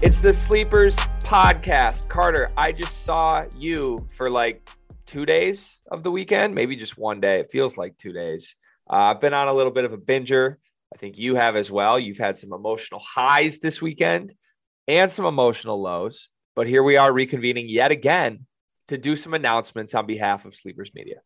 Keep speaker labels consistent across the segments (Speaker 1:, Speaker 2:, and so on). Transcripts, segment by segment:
Speaker 1: It's the Sleepers podcast. Carter, I just saw you for like two days of the weekend, maybe just one day. It feels like two days. Uh, I've been on a little bit of a binger. I think you have as well. You've had some emotional highs this weekend and some emotional lows. But here we are reconvening yet again to do some announcements on behalf of Sleepers Media.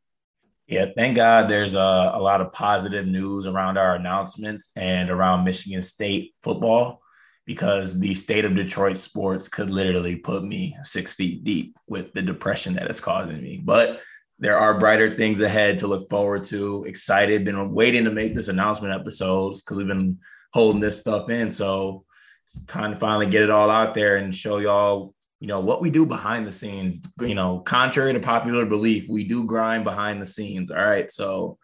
Speaker 2: Yeah, thank God there's a, a lot of positive news around our announcements and around Michigan State football because the state of Detroit sports could literally put me six feet deep with the depression that it's causing me. But there are brighter things ahead to look forward to. Excited, been waiting to make this announcement episodes because we've been holding this stuff in. So it's time to finally get it all out there and show y'all, you know, what we do behind the scenes. You know, contrary to popular belief, we do grind behind the scenes. All right. So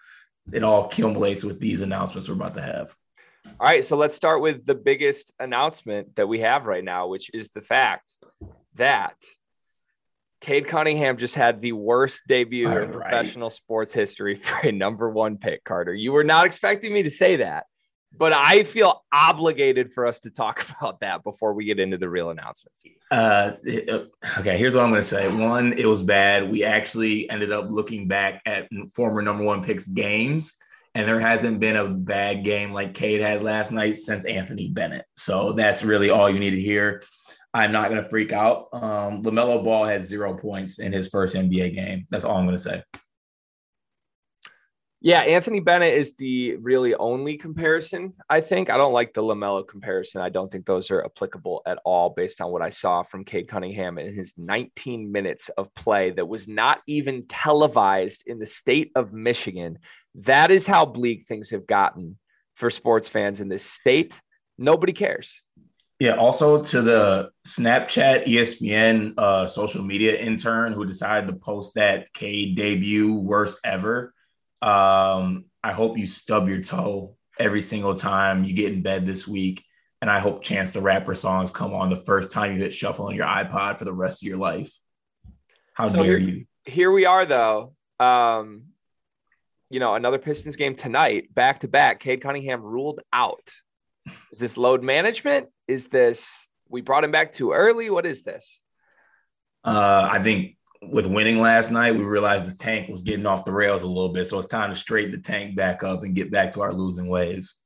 Speaker 2: it all accumulates with these announcements we're about to have.
Speaker 1: All right, so let's start with the biggest announcement that we have right now, which is the fact that Cade Cunningham just had the worst debut All in right. professional sports history for a number one pick, Carter. You were not expecting me to say that, but I feel obligated for us to talk about that before we get into the real announcements.
Speaker 2: Uh, okay, here's what I'm going to say. One, it was bad. We actually ended up looking back at former number one picks games and there hasn't been a bad game like Cade had last night since Anthony Bennett. So that's really all you need to hear. I'm not going to freak out. Um, LaMelo Ball has zero points in his first NBA game. That's all I'm going to say.
Speaker 1: Yeah, Anthony Bennett is the really only comparison. I think I don't like the Lamelo comparison. I don't think those are applicable at all based on what I saw from Cade Cunningham in his 19 minutes of play that was not even televised in the state of Michigan. That is how bleak things have gotten for sports fans in this state. Nobody cares.
Speaker 2: Yeah. Also, to the Snapchat ESPN uh, social media intern who decided to post that Cade debut worst ever. Um, I hope you stub your toe every single time you get in bed this week. And I hope Chance the Rapper songs come on the first time you hit shuffle on your iPod for the rest of your life. How so dare you?
Speaker 1: Here we are, though. Um, you know, another Pistons game tonight, back to back. Cade Cunningham ruled out. Is this load management? Is this we brought him back too early? What is this?
Speaker 2: Uh, I think with winning last night, we realized the tank was getting off the rails a little bit. So it's time to straighten the tank back up and get back to our losing ways.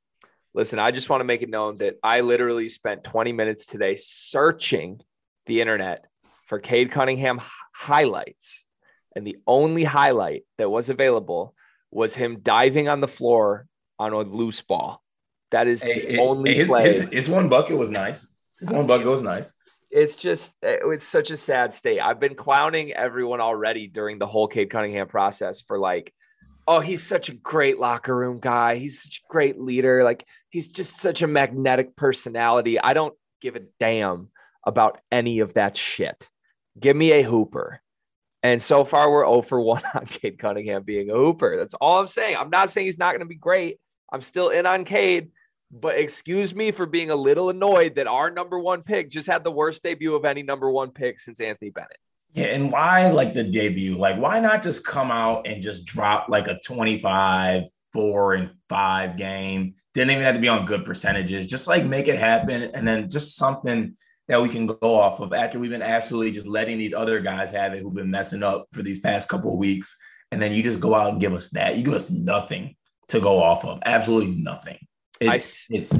Speaker 1: Listen, I just want to make it known that I literally spent 20 minutes today searching the internet for Cade Cunningham highlights. And the only highlight that was available was him diving on the floor on a loose ball. That is the only
Speaker 2: his,
Speaker 1: play.
Speaker 2: His, his, one bucket was nice. His one bucket was nice.
Speaker 1: It's just it's such a sad state. I've been clowning everyone already during the whole Cade Cunningham process for like, oh, he's such a great locker room guy. He's such a great leader. Like he's just such a magnetic personality. I don't give a damn about any of that shit. Give me a hooper. And so far, we're 0 for 1 on Cade Cunningham being a hooper. That's all I'm saying. I'm not saying he's not going to be great. I'm still in on Cade, but excuse me for being a little annoyed that our number one pick just had the worst debut of any number one pick since Anthony Bennett.
Speaker 2: Yeah, and why like the debut? Like, why not just come out and just drop like a 25, four, and five game? Didn't even have to be on good percentages. Just like make it happen, and then just something that we can go off of after we've been absolutely just letting these other guys have it who've been messing up for these past couple of weeks. And then you just go out and give us that. You give us nothing to go off of. Absolutely nothing. It's, I, it's,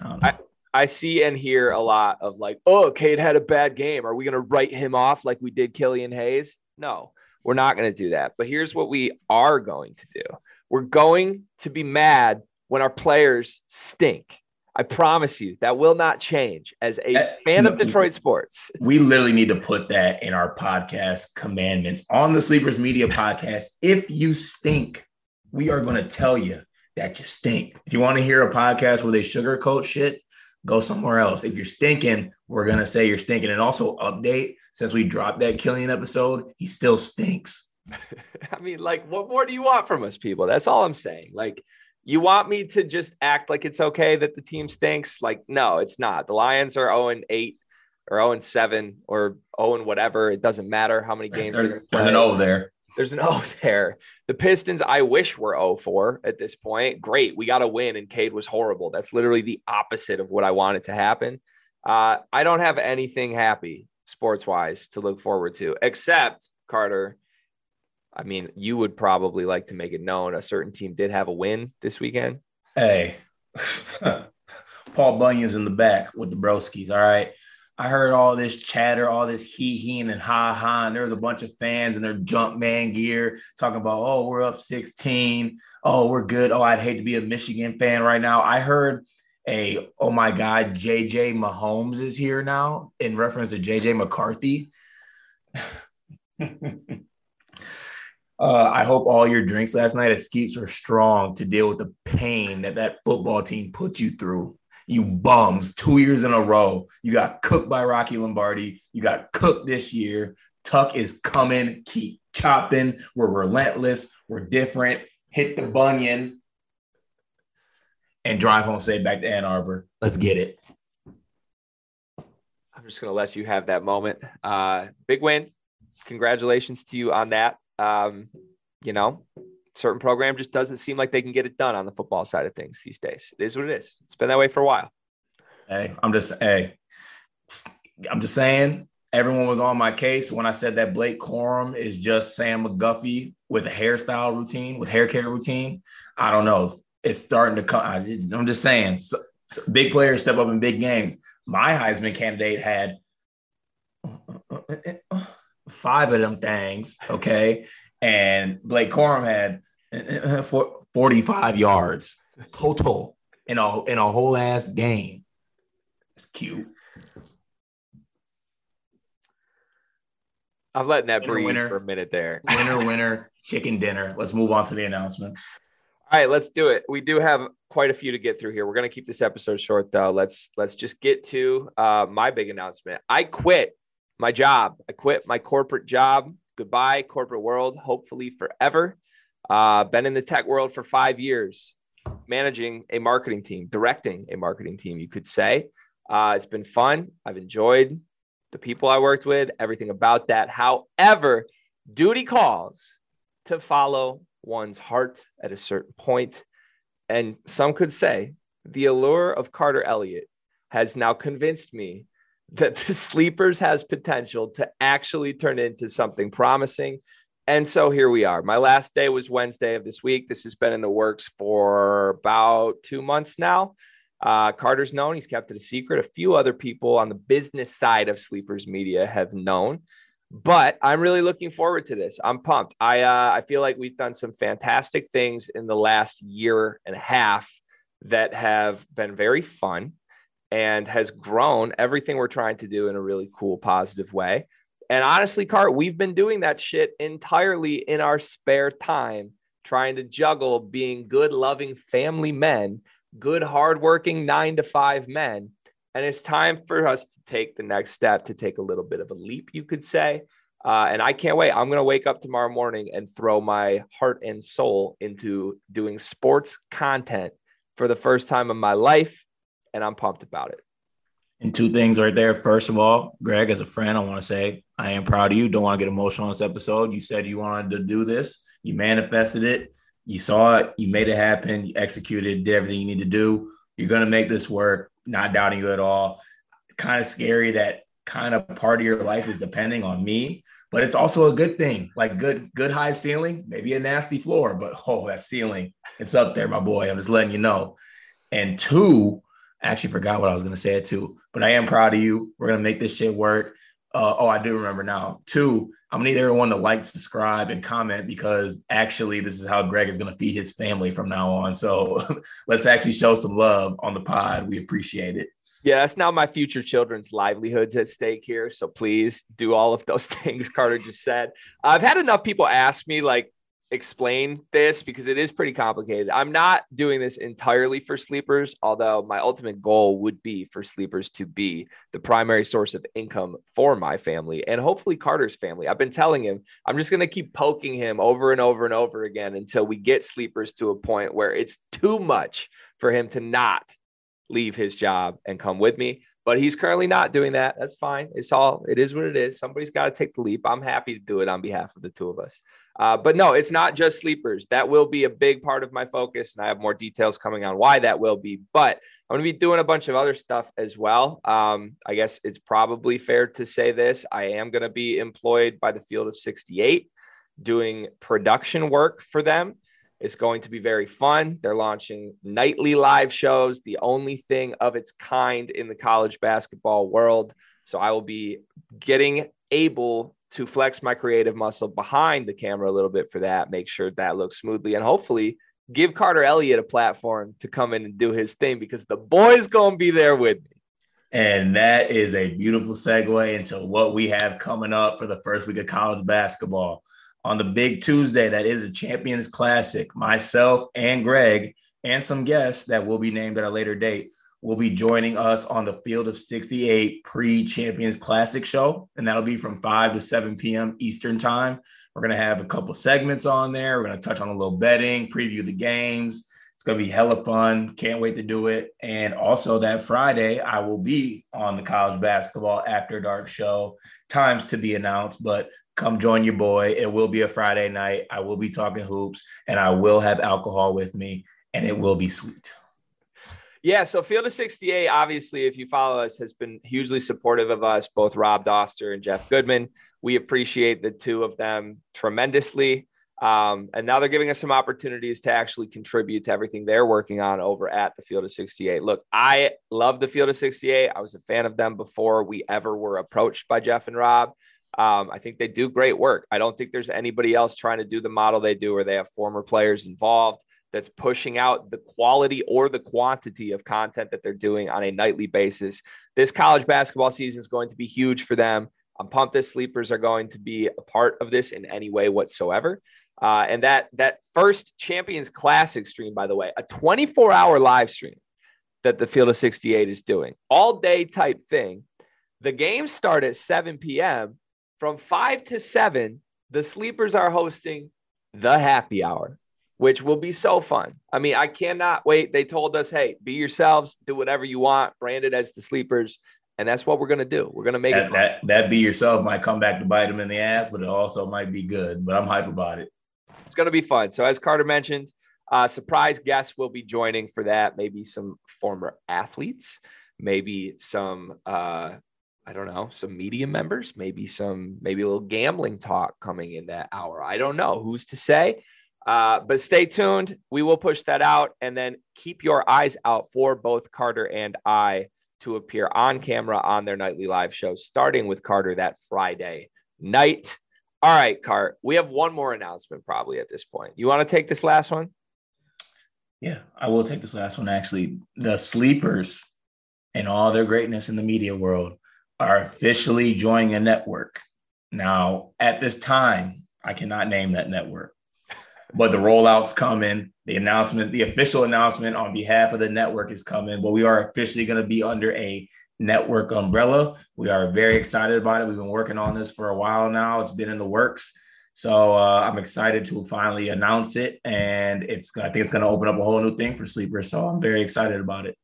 Speaker 1: I, I, I see and hear a lot of like, oh, Cade had a bad game. Are we going to write him off like we did Killian Hayes? No, we're not going to do that. But here's what we are going to do we're going to be mad when our players stink. I promise you that will not change as a that, fan no, of Detroit sports.
Speaker 2: We literally need to put that in our podcast commandments on the Sleepers Media podcast. If you stink, we are going to tell you that you stink. If you want to hear a podcast where they sugarcoat shit, go somewhere else. If you're stinking, we're going to say you're stinking. And also update since we dropped that Killian episode, he still stinks.
Speaker 1: I mean, like, what more do you want from us, people? That's all I'm saying. Like, you want me to just act like it's okay that the team stinks? Like, no, it's not. The Lions are 0 and 8 or 0 and 7 or 0 and whatever. It doesn't matter how many games.
Speaker 2: There, there's an O there.
Speaker 1: There's an O there. The Pistons, I wish were 0 4 at this point. Great. We got a win, and Cade was horrible. That's literally the opposite of what I wanted to happen. Uh, I don't have anything happy sports wise to look forward to, except Carter. I mean, you would probably like to make it known a certain team did have a win this weekend.
Speaker 2: Hey, Paul Bunyan's in the back with the broskies. All right. I heard all this chatter, all this hee heeing and ha ha. And there was a bunch of fans in their jump man gear talking about, oh, we're up 16. Oh, we're good. Oh, I'd hate to be a Michigan fan right now. I heard a, oh my God, JJ Mahomes is here now in reference to JJ McCarthy. Uh, I hope all your drinks last night at Skeets were strong to deal with the pain that that football team put you through. You bums, two years in a row. You got cooked by Rocky Lombardi. You got cooked this year. Tuck is coming. Keep chopping. We're relentless. We're different. Hit the bunion and drive home safe back to Ann Arbor. Let's get it.
Speaker 1: I'm just going to let you have that moment. Uh, big win. Congratulations to you on that. Um, you know, certain program just doesn't seem like they can get it done on the football side of things these days. It is what it is. It's been that way for a while.
Speaker 2: Hey, I'm just hey, I'm just saying everyone was on my case when I said that Blake Corum is just Sam McGuffie with a hairstyle routine, with hair care routine. I don't know. It's starting to come. I, am just saying, so, so big players step up in big games. My Heisman candidate had uh, uh, uh, five of them things, okay? And Blake Corum had 45 yards total in a in a whole ass game. It's cute.
Speaker 1: I'm letting that winner, breathe winner, for a minute there.
Speaker 2: winner, winner, chicken dinner. Let's move on to the announcements.
Speaker 1: All right, let's do it. We do have quite a few to get through here. We're going to keep this episode short, though. Let's let's just get to uh, my big announcement. I quit my job. I quit my corporate job. Goodbye, corporate world. Hopefully forever. Uh, been in the tech world for five years, managing a marketing team, directing a marketing team, you could say. Uh, it's been fun. I've enjoyed the people I worked with, everything about that. However, duty calls to follow one's heart at a certain point. And some could say the allure of Carter Elliott has now convinced me that the sleepers has potential to actually turn into something promising. And so here we are. My last day was Wednesday of this week. This has been in the works for about two months now. Uh, Carter's known, he's kept it a secret. A few other people on the business side of Sleepers Media have known, but I'm really looking forward to this. I'm pumped. I, uh, I feel like we've done some fantastic things in the last year and a half that have been very fun and has grown everything we're trying to do in a really cool, positive way. And honestly, Cart, we've been doing that shit entirely in our spare time, trying to juggle being good, loving family men, good, hardworking nine to five men. And it's time for us to take the next step, to take a little bit of a leap, you could say. Uh, and I can't wait. I'm going to wake up tomorrow morning and throw my heart and soul into doing sports content for the first time in my life and I'm pumped about it.
Speaker 2: And two things right there. First of all, Greg, as a friend, I want to say I am proud of you. Don't want to get emotional on this episode. You said you wanted to do this, you manifested it, you saw it, you made it happen, you executed, did everything you need to do. You're going to make this work, not doubting you at all. Kind of scary that kind of part of your life is depending on me, but it's also a good thing. Like good, good high ceiling, maybe a nasty floor, but oh, that ceiling, it's up there, my boy. I'm just letting you know. And two, I actually forgot what I was going to say it too, but I am proud of you. We're going to make this shit work. Uh, oh, I do remember now. Two, I'm gonna need everyone to like, subscribe, and comment because actually, this is how Greg is gonna feed his family from now on. So let's actually show some love on the pod. We appreciate it.
Speaker 1: Yeah, that's now my future children's livelihoods at stake here. So please do all of those things Carter just said. I've had enough people ask me, like, explain this because it is pretty complicated. I'm not doing this entirely for sleepers, although my ultimate goal would be for sleepers to be the primary source of income for my family and hopefully Carter's family. I've been telling him I'm just going to keep poking him over and over and over again until we get sleepers to a point where it's too much for him to not leave his job and come with me. But he's currently not doing that. That's fine. It's all, it is what it is. Somebody's got to take the leap. I'm happy to do it on behalf of the two of us. Uh, but no, it's not just sleepers. That will be a big part of my focus. And I have more details coming on why that will be. But I'm going to be doing a bunch of other stuff as well. Um, I guess it's probably fair to say this. I am going to be employed by the field of 68 doing production work for them. It's going to be very fun. They're launching nightly live shows, the only thing of its kind in the college basketball world. So I will be getting able to flex my creative muscle behind the camera a little bit for that, make sure that looks smoothly, and hopefully give Carter Elliott a platform to come in and do his thing because the boy's going to be there with me.
Speaker 2: And that is a beautiful segue into what we have coming up for the first week of college basketball on the big Tuesday that is the Champions Classic. Myself and Greg and some guests that will be named at a later date will be joining us on the Field of 68 pre Champions Classic show. And that'll be from 5 to 7 p.m. Eastern Time. We're going to have a couple segments on there. We're going to touch on a little betting, preview the games. It's going to be hella fun. Can't wait to do it. And also that Friday, I will be on the college basketball after dark show. Times to be announced, but come join your boy. It will be a Friday night. I will be talking hoops and I will have alcohol with me and it will be sweet.
Speaker 1: Yeah, so Field of 68, obviously, if you follow us, has been hugely supportive of us, both Rob Dauster and Jeff Goodman. We appreciate the two of them tremendously. Um, and now they're giving us some opportunities to actually contribute to everything they're working on over at the Field of 68. Look, I love the Field of 68. I was a fan of them before we ever were approached by Jeff and Rob. Um, I think they do great work. I don't think there's anybody else trying to do the model they do where they have former players involved that's pushing out the quality or the quantity of content that they're doing on a nightly basis. This college basketball season is going to be huge for them. I'm pumped that sleepers are going to be a part of this in any way whatsoever. Uh, and that that first Champions Classic stream, by the way, a 24 hour live stream that the Field of 68 is doing, all day type thing. The games start at 7 p.m from five to seven, the sleepers are hosting the happy hour, which will be so fun. I mean, I cannot wait. They told us, hey, be yourselves, do whatever you want, branded as the sleepers. And that's what we're gonna do. We're gonna make
Speaker 2: that,
Speaker 1: it
Speaker 2: fun. that that be yourself might come back to bite them in the ass, but it also might be good. But I'm hype about it.
Speaker 1: It's gonna be fun. So as Carter mentioned, uh, surprise guests will be joining for that. Maybe some former athletes, maybe some uh, I don't know, some media members, maybe some, maybe a little gambling talk coming in that hour. I don't know who's to say. Uh, but stay tuned. We will push that out and then keep your eyes out for both Carter and I to appear on camera on their nightly live show, starting with Carter that Friday night. All right, Cart, we have one more announcement probably at this point. You want to take this last one?
Speaker 2: Yeah, I will take this last one. Actually, the sleepers and all their greatness in the media world are officially joining a network. Now, at this time, I cannot name that network, but the rollout's coming. The announcement, the official announcement on behalf of the network is coming, but we are officially going to be under a network umbrella. We are very excited about it. We've been working on this for a while now, it's been in the works. So uh, I'm excited to finally announce it, and it's I think it's going to open up a whole new thing for sleepers. So I'm very excited about it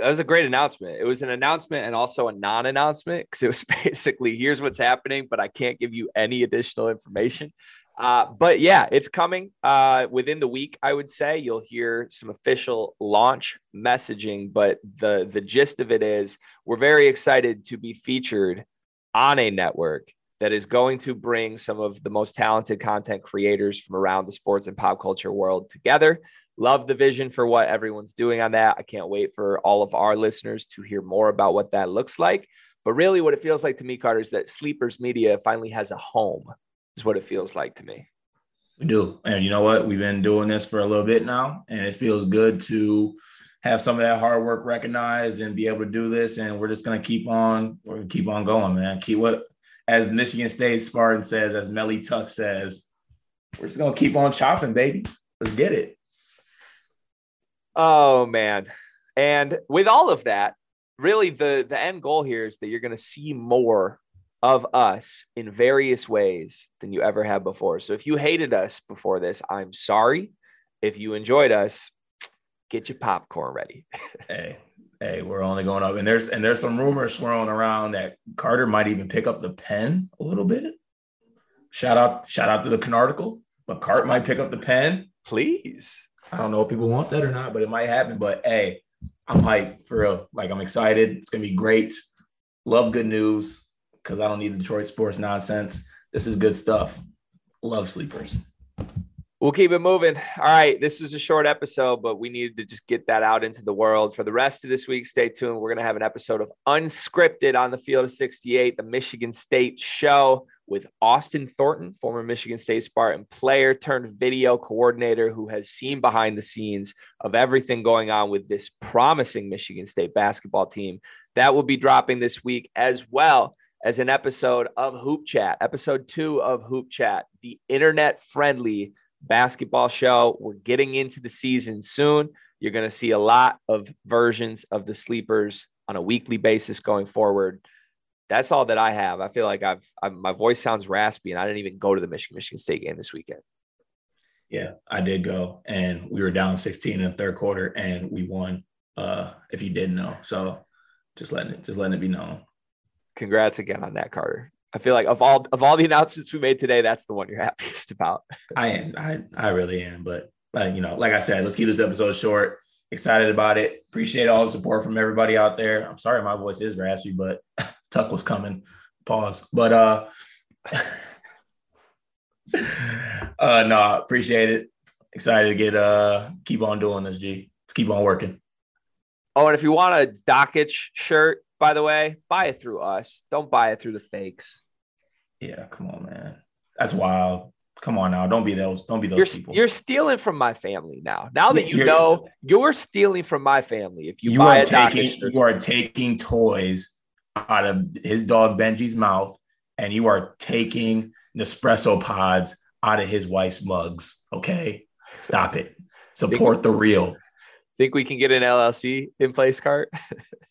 Speaker 1: that was a great announcement. It was an announcement and also a non-announcement because it was basically here's what's happening, but I can't give you any additional information. Uh, but yeah, it's coming uh, within the week. I would say you'll hear some official launch messaging, but the the gist of it is we're very excited to be featured on a network that is going to bring some of the most talented content creators from around the sports and pop culture world together. Love the vision for what everyone's doing on that. I can't wait for all of our listeners to hear more about what that looks like. But really, what it feels like to me, Carter, is that Sleepers Media finally has a home, is what it feels like to me.
Speaker 2: We do. And you know what? We've been doing this for a little bit now, and it feels good to have some of that hard work recognized and be able to do this. And we're just gonna keep on, we're gonna keep on going, man. Keep what as Michigan State Spartan says, as Melly Tuck says, we're just gonna keep on chopping, baby. Let's get it.
Speaker 1: Oh man. And with all of that, really the the end goal here is that you're going to see more of us in various ways than you ever have before. So if you hated us before this, I'm sorry. If you enjoyed us, get your popcorn ready.
Speaker 2: hey, Hey, we're only going up, and there's and there's some rumors swirling around that Carter might even pick up the pen a little bit. Shout out, shout out to the Canarticle, but Cart might pick up the pen.
Speaker 1: Please.
Speaker 2: I don't know if people want that or not, but it might happen. But hey, I'm hyped for real. Like I'm excited. It's gonna be great. Love good news because I don't need the Detroit sports nonsense. This is good stuff. Love sleepers.
Speaker 1: We'll keep it moving. All right. This was a short episode, but we needed to just get that out into the world. For the rest of this week, stay tuned. We're going to have an episode of Unscripted on the Field of 68, the Michigan State show with Austin Thornton, former Michigan State Spartan player turned video coordinator who has seen behind the scenes of everything going on with this promising Michigan State basketball team. That will be dropping this week as well as an episode of Hoop Chat, episode two of Hoop Chat, the internet friendly basketball show. We're getting into the season soon. You're going to see a lot of versions of the sleepers on a weekly basis going forward. That's all that I have. I feel like I've, I've my voice sounds raspy, and I didn't even go to the Michigan Michigan State game this weekend.
Speaker 2: Yeah, I did go, and we were down 16 in the third quarter, and we won. Uh, if you didn't know, so just letting it just letting it be known.
Speaker 1: Congrats again on that, Carter. I feel like of all of all the announcements we made today, that's the one you're happiest about.
Speaker 2: I am. I I really am. But uh, you know, like I said, let's keep this episode short. Excited about it. Appreciate all the support from everybody out there. I'm sorry my voice is raspy, but Tuck was coming. Pause. But uh uh no, appreciate it. Excited to get uh keep on doing this, G. Let's keep on working.
Speaker 1: Oh, and if you want a Dakich shirt, by the way, buy it through us. Don't buy it through the fakes.
Speaker 2: Yeah, come on, man. That's wild. Come on now. Don't be those. Don't be those
Speaker 1: you're,
Speaker 2: people.
Speaker 1: You're stealing from my family now. Now that you you're, know you're stealing from my family. If you,
Speaker 2: you
Speaker 1: buy
Speaker 2: are taking, you are taking toys out of his dog Benji's mouth, and you are taking Nespresso pods out of his wife's mugs. Okay, stop it. Support think, the real.
Speaker 1: Think we can get an LLC in place, Cart?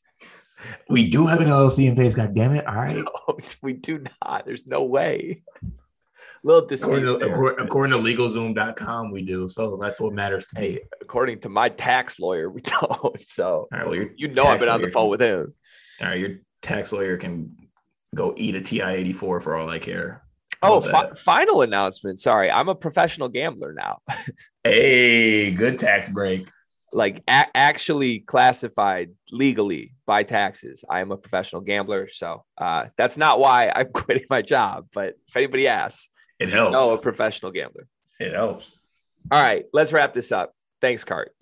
Speaker 2: we do have an LLC in place. God damn it! All right,
Speaker 1: no, we do not. There's no way. little
Speaker 2: according to, according, according to LegalZoom.com, we do. So that's what matters to
Speaker 1: hey,
Speaker 2: me.
Speaker 1: According to my tax lawyer, we don't. So right, well, you know I've been on the phone with him.
Speaker 2: All right, your tax lawyer can go eat a TI eighty four for all I care.
Speaker 1: Oh, fi- final announcement. Sorry, I'm a professional gambler now.
Speaker 2: hey, good tax break
Speaker 1: like a- actually classified legally by taxes. I am a professional gambler, so uh, that's not why I'm quitting my job. But if anybody asks,
Speaker 2: it helps.
Speaker 1: No, a professional gambler.
Speaker 2: It helps.
Speaker 1: All right, let's wrap this up. Thanks, Cart.